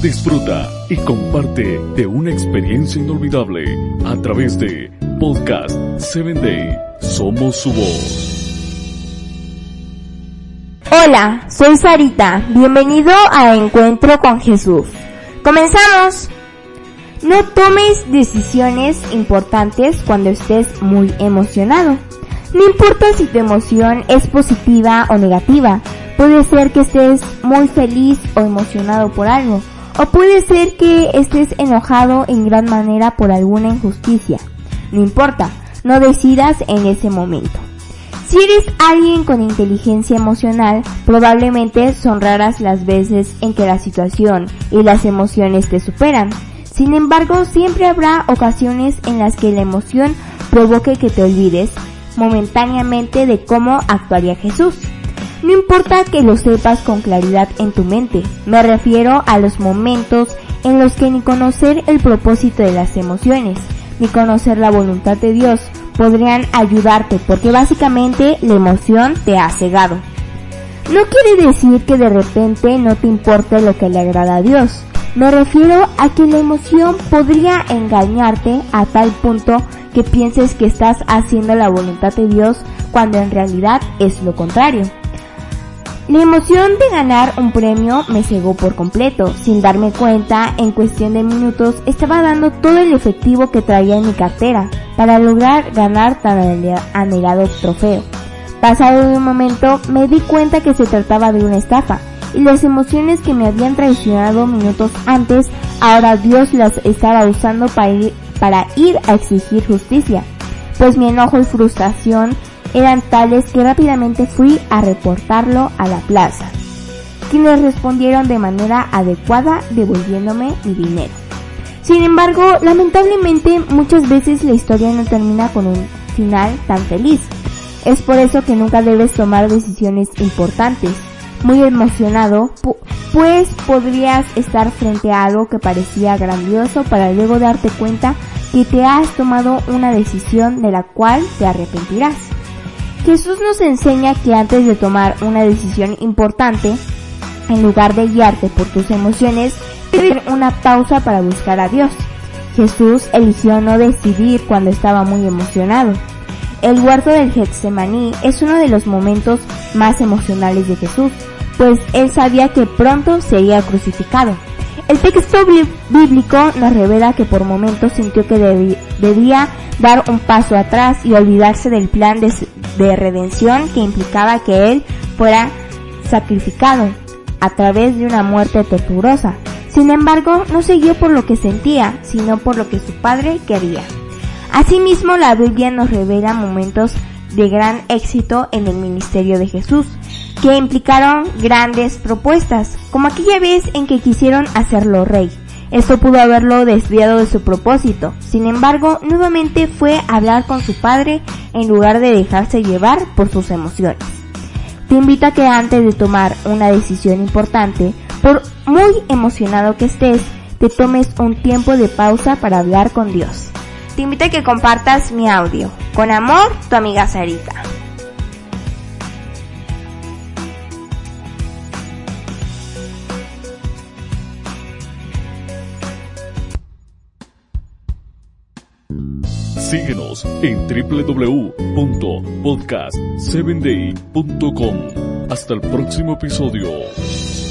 Disfruta y comparte de una experiencia inolvidable a través de Podcast 7 Day. Somos su voz. Hola, soy Sarita. Bienvenido a Encuentro con Jesús. Comenzamos. No tomes decisiones importantes cuando estés muy emocionado. No importa si tu emoción es positiva o negativa. Puede ser que estés muy feliz o emocionado por algo. O puede ser que estés enojado en gran manera por alguna injusticia. No importa, no decidas en ese momento. Si eres alguien con inteligencia emocional, probablemente son raras las veces en que la situación y las emociones te superan. Sin embargo, siempre habrá ocasiones en las que la emoción provoque que te olvides momentáneamente de cómo actuaría Jesús. No importa que lo sepas con claridad en tu mente, me refiero a los momentos en los que ni conocer el propósito de las emociones, ni conocer la voluntad de Dios podrían ayudarte porque básicamente la emoción te ha cegado. No quiere decir que de repente no te importe lo que le agrada a Dios. Me refiero a que la emoción podría engañarte a tal punto que pienses que estás haciendo la voluntad de Dios cuando en realidad es lo contrario. La emoción de ganar un premio me cegó por completo. Sin darme cuenta, en cuestión de minutos estaba dando todo el efectivo que traía en mi cartera para lograr ganar tan anhelado trofeo. Pasado un momento me di cuenta que se trataba de una estafa y las emociones que me habían traicionado minutos antes, ahora Dios las estaba usando para ir, para ir a exigir justicia, pues mi enojo y frustración eran tales que rápidamente fui a reportarlo a la plaza, quienes respondieron de manera adecuada devolviéndome mi dinero. Sin embargo, lamentablemente muchas veces la historia no termina con un final tan feliz. Es por eso que nunca debes tomar decisiones importantes. Muy emocionado, pues podrías estar frente a algo que parecía grandioso para luego darte cuenta que te has tomado una decisión de la cual te arrepentirás. Jesús nos enseña que antes de tomar una decisión importante, en lugar de guiarte por tus emociones, debes una pausa para buscar a Dios. Jesús eligió no decidir cuando estaba muy emocionado. El huerto del Getsemaní es uno de los momentos más emocionales de Jesús, pues él sabía que pronto sería crucificado. El texto bíblico nos revela que por momentos sintió que debía dar un paso atrás y olvidarse del plan de, de redención que implicaba que él fuera sacrificado a través de una muerte torturosa. Sin embargo, no siguió por lo que sentía, sino por lo que su padre quería. Asimismo, la Biblia nos revela momentos de gran éxito en el ministerio de Jesús, que implicaron grandes propuestas, como aquella vez en que quisieron hacerlo rey. Esto pudo haberlo desviado de su propósito. Sin embargo, nuevamente fue a hablar con su padre en lugar de dejarse llevar por sus emociones. Te invito a que antes de tomar una decisión importante, por muy emocionado que estés, te tomes un tiempo de pausa para hablar con Dios. Te invito a que compartas mi audio. Con amor, tu amiga Sarita. Síguenos en www.podcast7day.com. Hasta el próximo episodio.